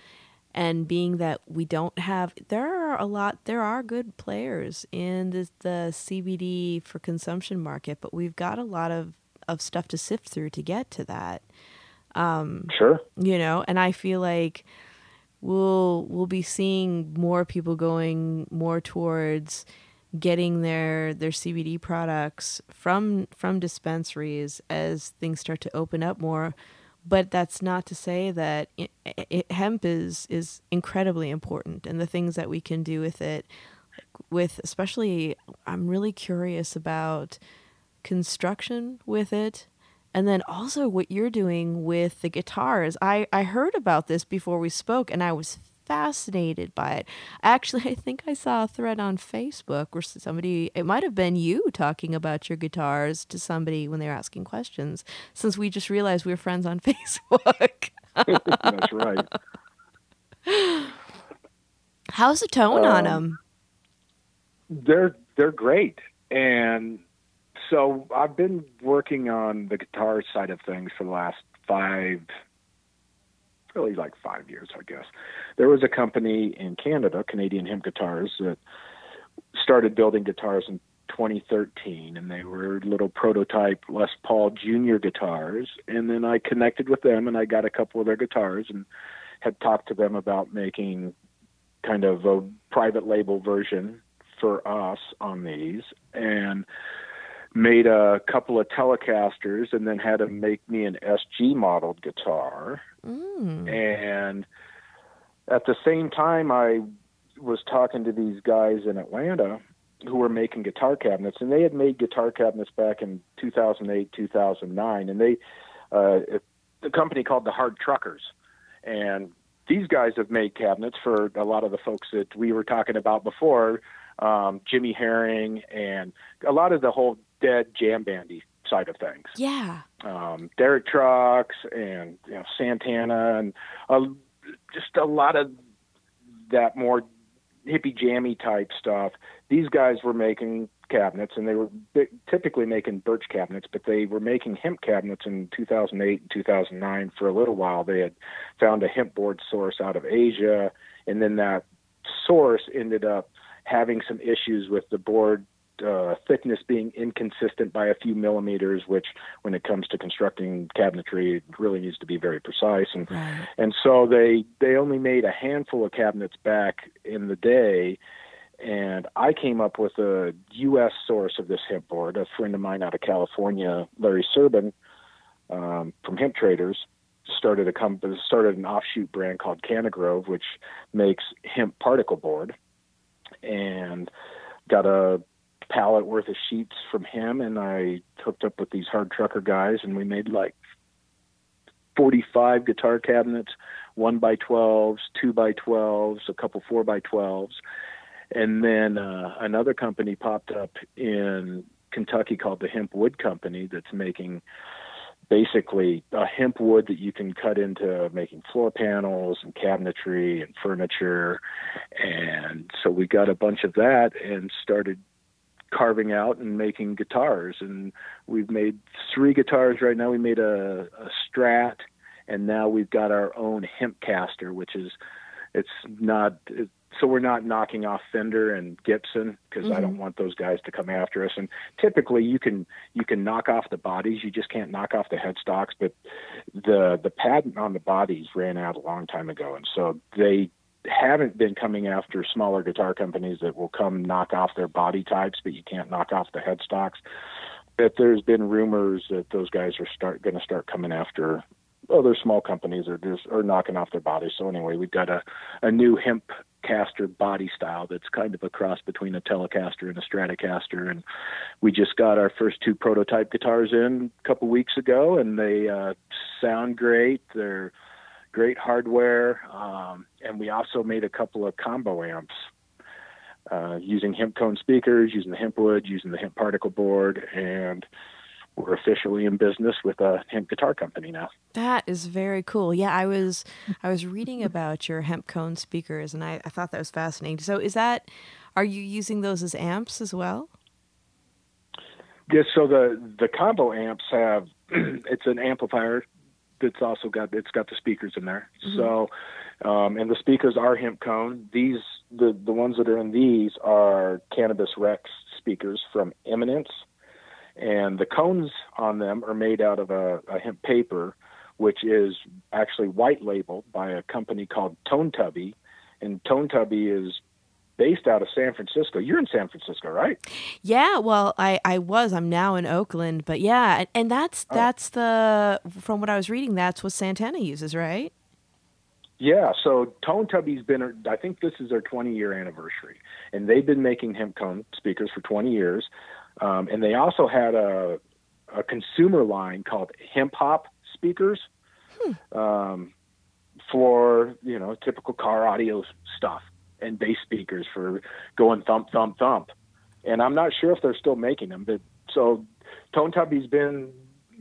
and being that we don't have there are a lot there are good players in the, the CBD for consumption market, but we've got a lot of of stuff to sift through to get to that. Um, sure. You know, and I feel like we'll we'll be seeing more people going more towards getting their their CBD products from from dispensaries as things start to open up more. But that's not to say that it, it, hemp is is incredibly important, and the things that we can do with it, with especially, I'm really curious about construction with it and then also what you're doing with the guitars. I, I heard about this before we spoke and I was fascinated by it. Actually, [laughs] I think I saw a thread on Facebook where somebody, it might have been you talking about your guitars to somebody when they were asking questions, since we just realized we were friends on [laughs] Facebook. [laughs] That's right. How's the tone um, on them? They're they're great, and so I've been working on the guitar side of things for the last five, really like five years, I guess. There was a company in Canada, Canadian Hemp Guitars, that started building guitars in 2013, and they were little prototype Les Paul Junior guitars. And then I connected with them, and I got a couple of their guitars, and had talked to them about making kind of a private label version for us on these. And made a couple of Telecasters and then had him make me an SG modeled guitar. Mm. And at the same time, I was talking to these guys in Atlanta who were making guitar cabinets, and they had made guitar cabinets back in 2008, 2009, and they uh, a company called the Hard Truckers, and these guys have made cabinets for a lot of the folks that we were talking about before, um, Jimmy Herring, and a lot of the whole dead jam bandy side of things. Yeah. Um, Derek Trucks and you know Santana and uh, just a lot of that more hippie jammy type stuff. These guys were making cabinets, and they were typically making birch cabinets, but they were making hemp cabinets in 2008 and 2009 for a little while. They had found a hemp board source out of Asia, and then that source ended up having some issues with the board uh, thickness being inconsistent by a few millimeters, which, when it comes to constructing cabinetry, really needs to be very precise. And right. and so they they only made a handful of cabinets back in the day. And I came up with a U.S. source of this hemp board. A friend of mine out of California, Larry Serban, um, from Hemp Traders, started a company, started an offshoot brand called Canagrove, which makes hemp particle board, and got a pallet worth of sheets from him, and I hooked up with these hard trucker guys, and we made like 45 guitar cabinets, one by 12s, two by 12s, a couple four by 12s, and then uh, another company popped up in Kentucky called the Hemp Wood Company that's making basically a hemp wood that you can cut into making floor panels and cabinetry and furniture. And so we got a bunch of that and started carving out and making guitars. And we've made three guitars right now. We made a, a Strat, and now we've got our own Hempcaster, which is it's not. It, so we're not knocking off Fender and Gibson because mm-hmm. I don't mm-hmm. want those guys to come after us. And typically, you can you can knock off the bodies, you just can't knock off the headstocks. But the the patent on the bodies ran out a long time ago, and so they haven't been coming after smaller guitar companies that will come knock off their body types, but you can't knock off the headstocks. But there's been rumors that those guys are start going to start coming after other small companies or just are knocking off their bodies. So anyway, we've got a a new hemp caster body style that's kind of a cross between a Telecaster and a Stratocaster, and we just got our first two prototype guitars in a couple weeks ago, and they uh, sound great. They're great hardware, um, and we also made a couple of combo amps uh, using hemp cone speakers, using the hemp wood, using the hemp particle board, and we're officially in business with a hemp guitar company now. That is very cool. Yeah, I was I was reading about your hemp cone speakers, and I, I thought that was fascinating. So, is that are you using those as amps as well? Yes. So the the combo amps have [clears throat] it's an amplifier it's also got it's got the speakers in there. Mm-hmm. So Um, and the speakers are hemp cone. These the the ones that are in these are Cannabis Rex speakers from Eminence, and the cones on them are made out of a, a hemp paper, which is actually white labeled by a company called Tone Tubby, and Tone Tubby is based out of San Francisco. You're in San Francisco, right? Yeah, well, I I was. I'm now in Oakland, but yeah, and, and that's Oh. that's the from what I was reading, that's what Santana uses, right? Yeah, so Tone Tubby's been, I think this is their 20 year anniversary, and they've been making hemp cone speakers for 20 years. Um, and they also had a, a consumer line called Hemp Hop speakers um, for, you know, typical car audio stuff and bass speakers for going thump, thump, thump. And I'm not sure if they're still making them, but so Tone Tubby's been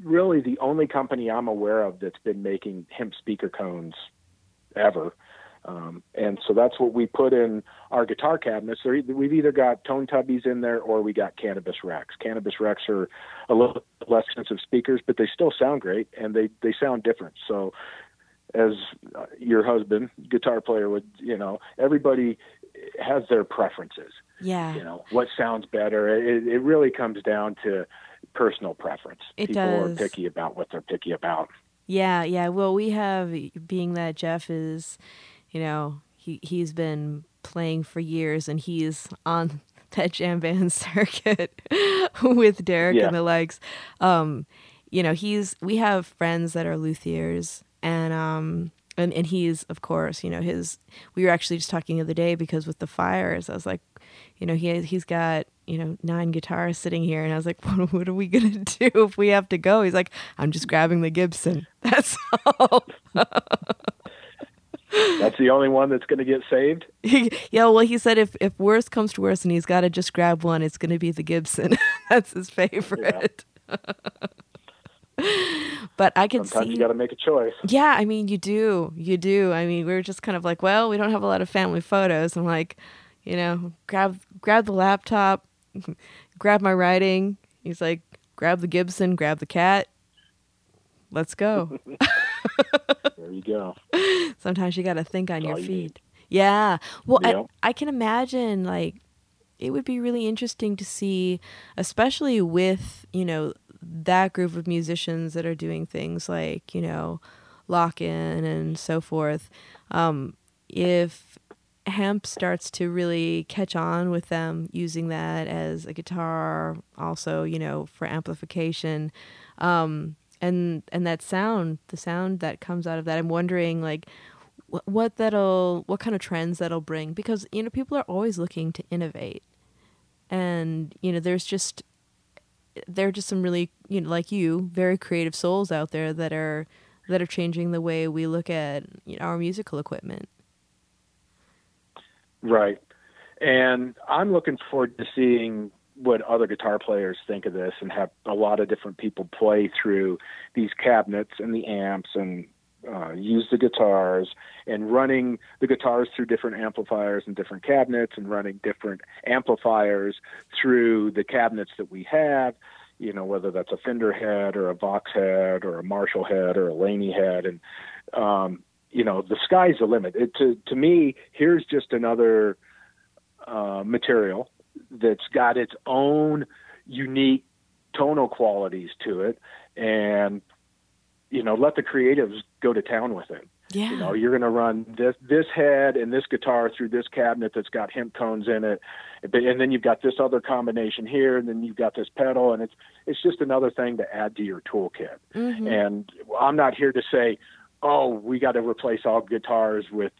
really the only company I'm aware of that's been making hemp speaker cones ever. Um, and so that's what we put in our guitar cabinets. We've either got Tone Tubbies in there or we got Cannabis Rex. Cannabis Rex are a little less expensive speakers, but they still sound great and they, they sound different. So as your husband, guitar player would, you know, everybody has their preferences Yeah. you know what sounds better it, it really comes down to personal preference It people does. are picky about what they're picky about Yeah, yeah. Well, we have being that Jeff is, you know, he he's been playing for years and he's on [laughs] that jam band [laughs] circuit [laughs] with Derek Yeah. and the likes. Um, you know, he's we have friends that are luthiers and um and and he's of course, you know, his we were actually just talking the other day because with the fires, I was like, you know, he he's got you know nine guitars sitting here, and I was like, [laughs] what, what are we gonna [laughs] do if we have to go? He's like, I'm just grabbing the Gibson. [laughs] That's all. that's the only one that's going to get saved yeah, well, he said if if worst comes to worst, and he's got to just grab one, it's gonna be the Gibson. That's his favorite. [laughs] but I can sometimes see. you got to make a choice Yeah, I mean, you do. You do. I mean, we were just kind of like, well, we don't have a lot of family photos. I'm like, you know, grab grab the laptop, [laughs] grab my writing. He's like, grab the Gibson, grab the cat. Let's go. [laughs] there you go Sometimes you got to think on That's your you feet. Yeah. Well, Yep. I, I can imagine like it would be really interesting to see, especially with, you know, that group of musicians that are doing things like, you know, lock in and so forth. Um, if hemp starts to really catch on with them using that as a guitar, also, you know, for amplification. Um, and and that sound, the sound that comes out of that, I'm wondering like what, what that'll what kind of trends that'll bring because you know people are always looking to innovate and you know there's just there are just some really you know like you very creative souls out there that are that are changing the way we look at you know, our musical equipment. Right. And i'm looking forward to seeing what other guitar players think of this and have a lot of different people play through these cabinets and the amps and uh, use the guitars and running the guitars through different amplifiers and different cabinets and running different amplifiers through the cabinets that we have you know whether that's a fender head or a vox head or a marshall head or a laney head. And um, you know the sky's the limit. It, to to me here's just another uh, material that's got its own unique tonal qualities to it. And you know let the creatives go to town with it. Yeah. you know you're going to run this this head and this guitar through this cabinet that's got hemp cones in it. And then you've got this other combination here and then you've got this pedal and it's it's just another thing to add to your toolkit. Mhm. and i'm not here to say oh we got to replace all guitars with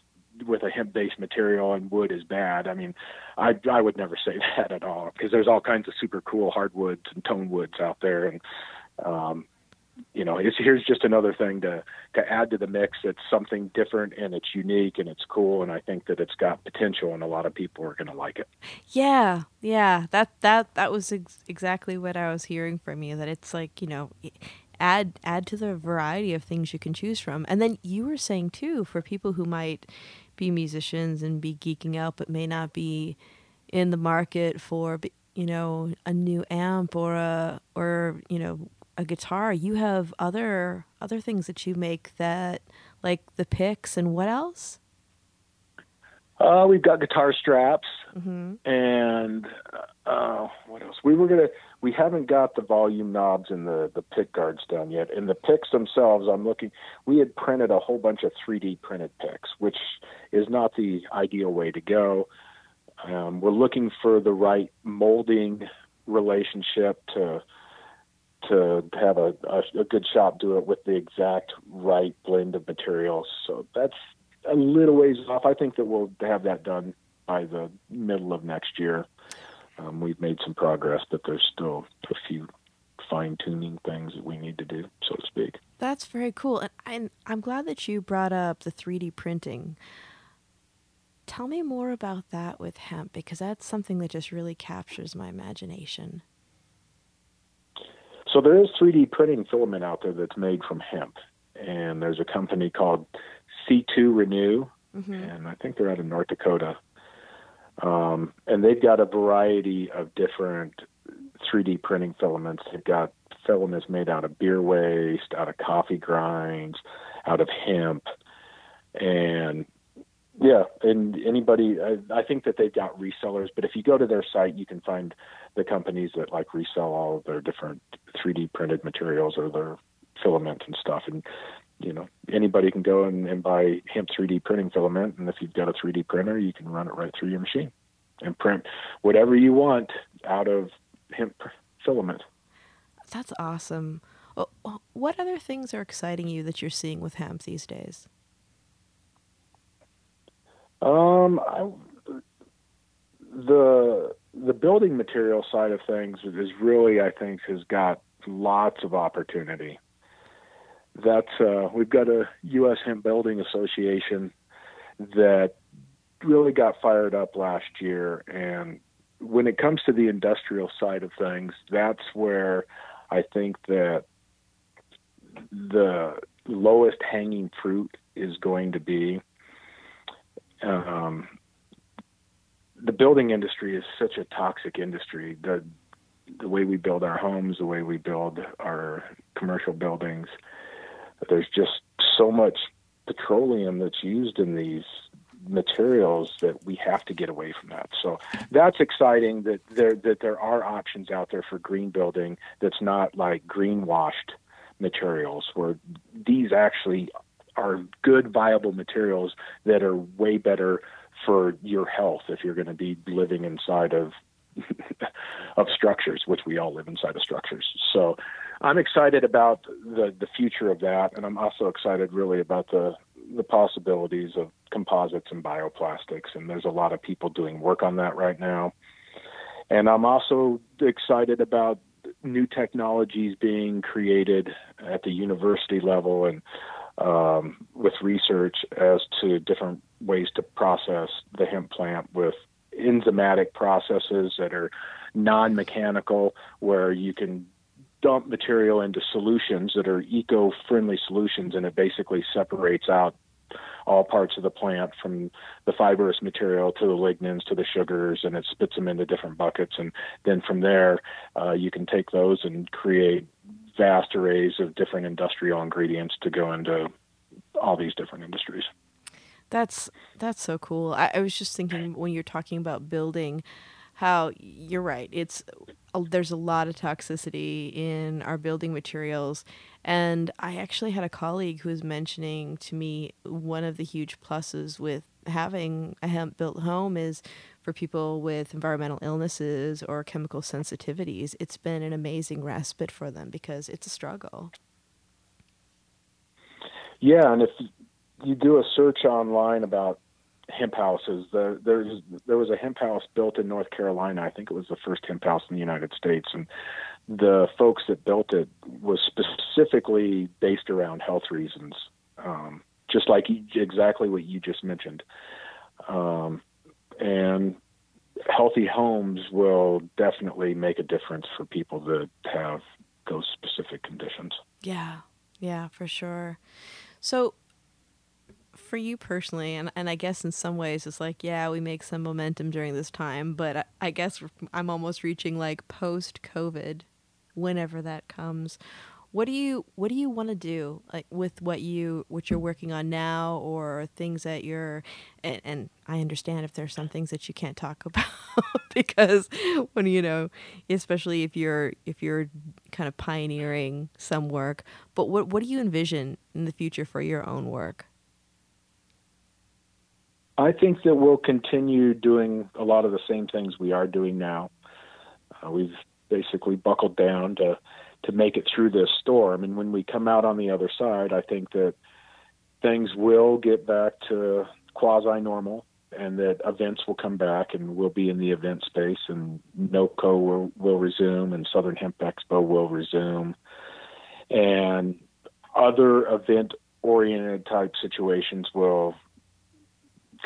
with a hemp based material and wood is bad. I mean i i would never say [laughs] that at all because there's all kinds of super cool hardwoods and tone woods out there and um you know here's just another thing to to add to the mix it's something different and it's unique and it's cool and i think that it's got potential and a lot of people are going to like it Yeah, yeah. That that that was ex- exactly what I was hearing from you. That it's like you know, add add to the variety of things you can choose from. And then you were saying too, for people who might be musicians and be geeking out, but may not be in the market for you know a new amp or a or you know a guitar. You have other other things that you make that like the picks and what else? Uh, we've got guitar straps Mm-hmm. and uh, what else? We were gonna. We haven't got the volume knobs and the the pick guards done yet. And the picks themselves, I'm looking. We had printed a whole bunch of 3D printed picks, which is not the ideal way to go. Um, we're looking for the right molding relationship to to have a, a, a good shop do it with the exact right blend of materials. So that's a little ways off. I think that we'll have that done by the middle of next year. Um, we've made some progress, but there's still a few fine tuning things that we need to do, so to speak. That's very cool. And I'm, I'm glad that you brought up the 3D printing. Tell me more about that with hemp because that's something that just really captures my imagination. So there is 3D printing filament out there that's made from hemp, and there's a company called C2 Renew, Mm-hmm. and I think they're out of North Dakota. Um, and they've got a variety of different 3D printing filaments. They've got filaments made out of beer waste, out of coffee grinds, out of hemp, and yeah, and anybody, I, I think that they've got resellers. But if you go to their site, you can find the companies that like resell all of their different 3D printed materials or their filament and stuff. And you know, anybody can go and, and buy hemp 3D printing filament, and if you've got a 3D printer, you can run it right through your machine and print whatever you want out of hemp filament. That's awesome. What other things are exciting you that you're seeing with hemp these days? Um, I, the the building material side of things is really, I think, has got lots of opportunity. That's uh, we've got a U.S. Hemp Building Association that really got fired up last year, and when it comes to the industrial side of things, that's where I think that the lowest hanging fruit is going to be. Um, the building industry is such a toxic industry. The the way we build our homes, the way we build our commercial buildings, there's just so much petroleum that's used in these materials that we have to get away from that. So that's exciting that there that there are options out there for green building that's not like greenwashed materials where these actually are good viable materials that are way better for your health if you're going to be living inside of [laughs] of structures which we all live inside of structures. So I'm excited about the the future of that and I'm also excited really about the the possibilities of composites and bioplastics and there's a lot of people doing work on that right now. And I'm also excited about new technologies being created at the university level and um, with research as to different ways to process the hemp plant with enzymatic processes that are non-mechanical where you can dump material into solutions that are eco-friendly solutions and it basically separates out all parts of the plant from the fibrous material to the lignins to the sugars and it spits them into different buckets. And then from there uh, you can take those and create vast arrays of different industrial ingredients to go into all these different industries That's that's so cool. I, I was just thinking when you're talking about building, how you're right. It's uh, there's a lot of toxicity in our building materials, and I actually had a colleague who was mentioning to me one of the huge pluses with having a hemp built home is for people with environmental illnesses or chemical sensitivities. It's been an amazing respite for them because it's a struggle. Yeah, and if you do a search online about hemp houses, the, there's there was a hemp house built in North Carolina. I think it was the first hemp house in the United States, and the folks that built it was specifically based around health reasons, um, just like exactly what you just mentioned. Um, and healthy homes will definitely make a difference for people that have those specific conditions. Yeah, yeah, for sure. So, for you personally, and, and I guess in some ways it's like, yeah, we make some momentum during this time, but I, I guess I'm almost reaching like post COVID, whenever that comes. What do you what do you want to do like with what you what you're working on now or things that you're and, and I understand if there's some things that you can't talk [laughs] about because when you know especially if you're if you're kind of pioneering some work but what what do you envision in the future for your own work? I think that we'll continue doing a lot of the same things we are doing now. Uh, we've basically buckled down to to make it through this storm. And when we come out on the other side, I think that things will get back to quasi normal and that events will come back and we'll be in the event space and NOCO will, will resume and Southern Hemp Expo will resume. And other event oriented type situations will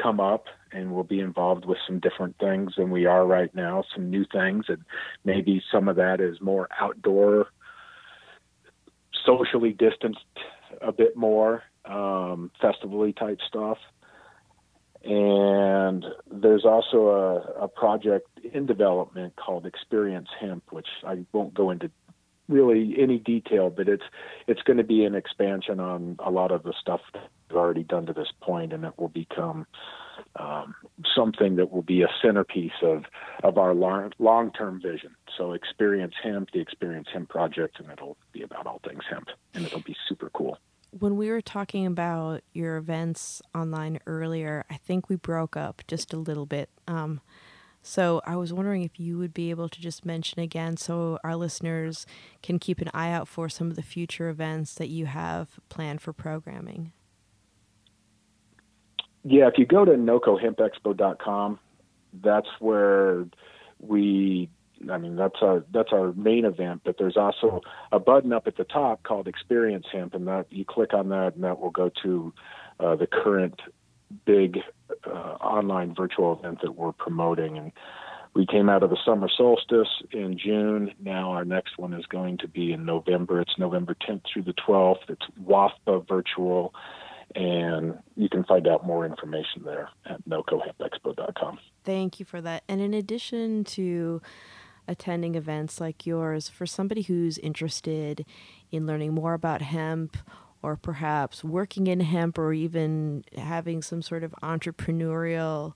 come up and we'll be involved with some different things than we are right now, some new things, and maybe some of that is more outdoor socially distanced a bit more, um, festivally type stuff. And there's also a, a project in development called Experience Hemp, which I won't go into really any detail, but it's it's going to be an expansion on a lot of the stuff that we've already done to this point, and it will become um, something that will be a centerpiece of of our long term vision. So, experience hemp, the Experience Hemp project, and it'll be about all things hemp, and it'll be super cool. When we were talking about your events online earlier, I think we broke up just a little bit. Um, so I was wondering if you would be able to just mention again so our listeners can keep an eye out for some of the future events that you have planned for programming. Yeah, if you go to nocohempexpo.com, that's where we I mean that's our that's our main event, but there's also a button up at the top called Experience Hemp, and that you click on that, and that will go to uh, the current big uh, online virtual event that we're promoting. And we came out of the summer solstice in June. Now our next one is going to be in November. It's November 10th through the 12th. It's WAFBA virtual and you can find out more information there at nocohempexpo.com. Thank you for that. And in addition to attending events like yours, for somebody who's interested in learning more about hemp or perhaps working in hemp or even having some sort of entrepreneurial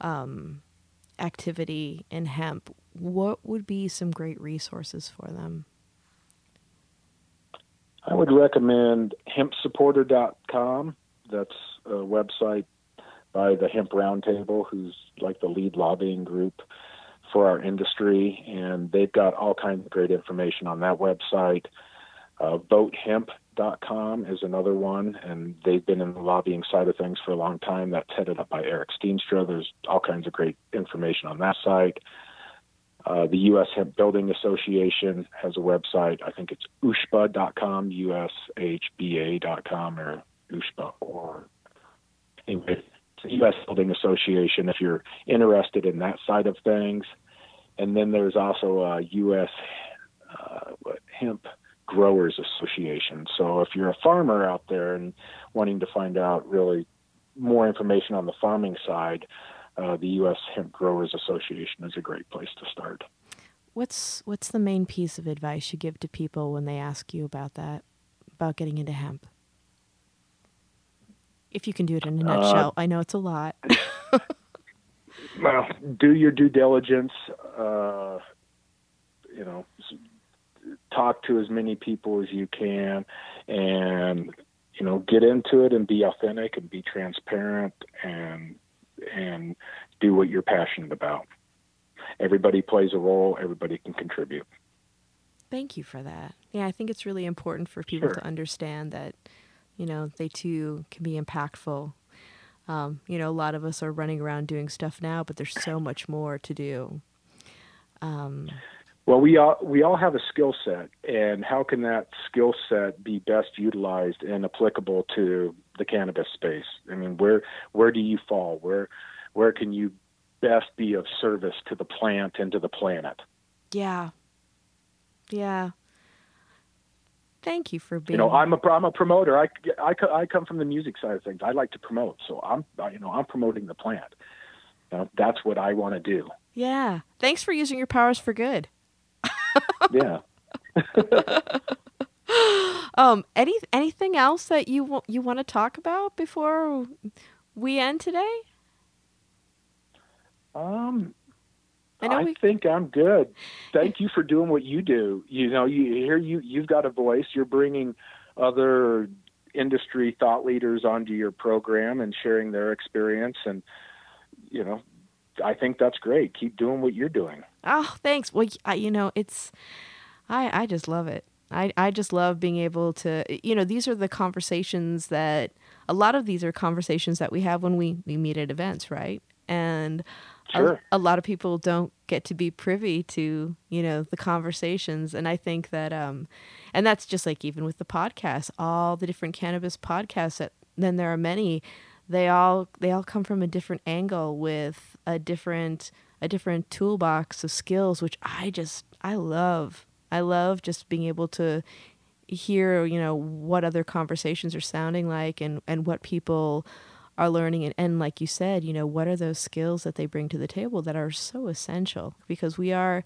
um, activity in hemp, what would be some great resources for them? I would recommend hempsupporter.com. That's a website by the Hemp Roundtable, who's like the lead lobbying group for our industry, and they've got all kinds of great information on that website. Uh, VoteHemp.com is another one, and they've been in the lobbying side of things for a long time. That's headed up by Eric Steenstra. There's all kinds of great information on that site. Uh, the U.S. Hemp Building Association has a website. I think it's ushba.com, U-S-H-B-A.com, or ushba, or anyway, it's U.S. Building Association if you're interested in that side of things. And then there's also a U.S. Uh, Hemp Growers Association. So if you're a farmer out there and wanting to find out really more information on the farming side, uh, the U.S. Hemp Growers Association is a great place to start. What's what's the main piece of advice you give to people when they ask you about that, about getting into hemp? If you can do it in a nutshell, uh, I know it's a lot. [laughs] well, do your due diligence. Uh, you know, talk to as many people as you can, and you know, get into it and be authentic and be transparent and and do what you're passionate about. Everybody plays a role, everybody can contribute. Thank you for that. Yeah, I think it's really important for people sure. to understand that, you know, they too can be impactful. Um, you know, a lot of us are running around doing stuff now, but there's so much more to do. Um, well, we all we all have a skill set, and how can that skill set be best utilized and applicable to the cannabis space? I mean, where where do you fall? Where where can you best be of service to the plant and to the planet? Yeah, yeah. Thank you for being. You know, I'm a I'm a promoter. I, I, I come from the music side of things. I like to promote, so I'm you know I'm promoting the plant. You know, that's what I want to do. Yeah. Thanks for using your powers for good yeah. [laughs] um, any anything else that you you want to talk about before we end today? Um, I, I we... think I'm good. Thank you for doing what you do. You know, you here you you've got a voice. You're bringing other industry thought leaders onto your program and sharing their experience and you know I think that's great. Keep doing what you're doing. Oh, thanks. Well, I, you know, it's I I just love it. I I just love being able to you know, these are the conversations that a lot of these are conversations that we have when we we meet at events, right? And sure. a, a lot of people don't get to be privy to, you know, the conversations and I think that um and that's just like even with the podcast, all the different cannabis podcasts that then there are many they all they all come from a different angle with a different a different toolbox of skills which I just I love. I love just being able to hear, you know, what other conversations are sounding like and and what people are learning and, and like you said, you know, what are those skills that they bring to the table that are so essential because we are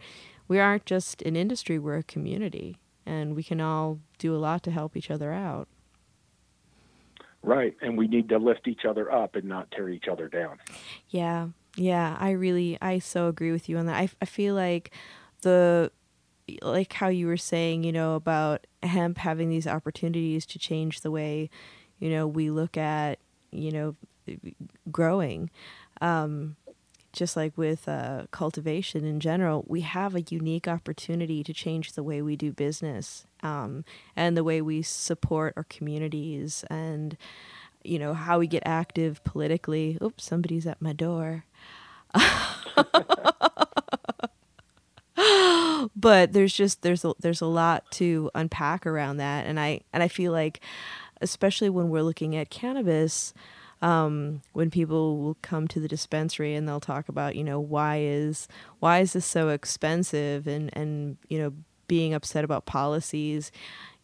we aren't just an industry, we're a community and we can all do a lot to help each other out. Right, and we need to lift each other up and not tear each other down. Yeah, yeah, I really, I so agree with you on that. I, I feel like the, like how you were saying, you know, about hemp having these opportunities to change the way, you know, we look at, you know, growing. Um, just like with uh, cultivation in general, we have a unique opportunity to change the way we do business um, and the way we support our communities and, you know, how we get active politically. Oops, somebody's at my door. [laughs] but there's just there's a, there's a lot to unpack around that, and I and I feel like, especially when we're looking at cannabis um, when people will come to the dispensary and they'll talk about, you know, why is why is this so expensive and and you know being upset about policies.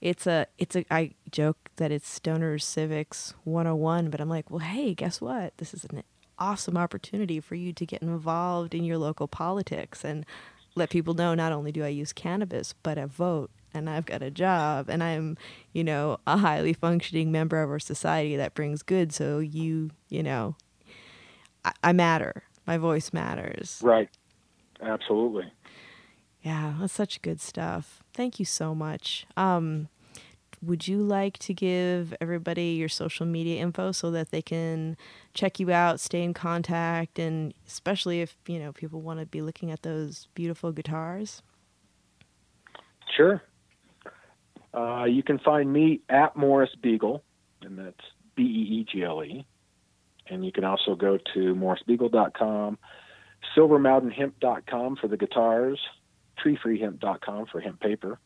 It's a it's a I joke that it's stoner civics 101, but I'm like, well, hey, guess what? This is an awesome opportunity for you to get involved in your local politics and let people know not only do I use cannabis, but I vote and I've got a job and I'm, you know, a highly functioning member of our society that brings good. So you, you know, I, I matter. My voice matters. Right. Absolutely. Yeah, that's such good stuff. Thank you so much. Um, would you like to give everybody your social media info so that they can check you out, stay in contact, and especially if you know people want to be looking at those beautiful guitars? Sure. Uh, you can find me at Morris Beegle, and that's B E E G L E. And you can also go to morrisbeegle.com, silvermountainhemp.com for the guitars, treefreehemp.com for hemp paper,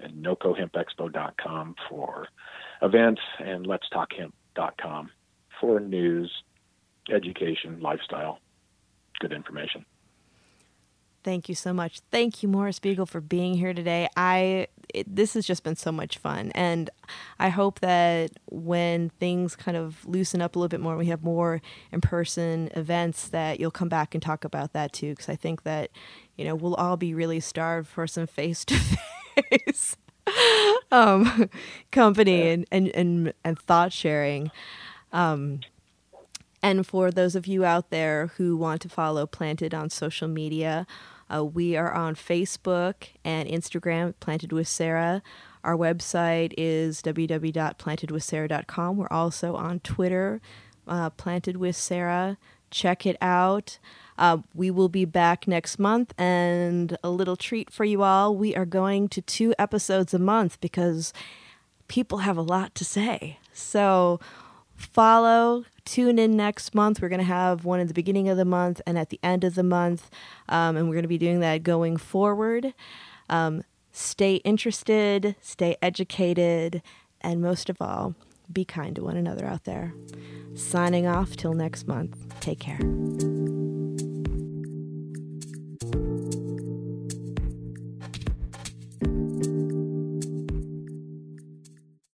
and nocohempexpo.com for events, and letstalkhemp.com for news, education, lifestyle, good information. Thank you so much. Thank you, Morris Beegle, for being here today. I it, this has just been so much fun, and I hope that when things kind of loosen up a little bit more, we have more in-person events, that you'll come back and talk about that too. Because I think that you know we'll all be really starved for some face-to-face [laughs] um, company and, and and and thought sharing. Um, and for those of you out there who want to follow Planted on social media, uh, we are on Facebook and Instagram, Planted with Sarah. Our website is www.plantedwithsarah.com. We're also on Twitter, uh, Planted with Sarah. Check it out. Uh, we will be back next month, and a little treat for you all. We are going to two episodes a month because people have a lot to say. So follow, tune in next month. We're going to have one at the beginning of the month and at the end of the month, um, and we're going to be doing that going forward. Um, stay interested, stay educated, and most of all, be kind to one another out there. Signing off till next month. Take care.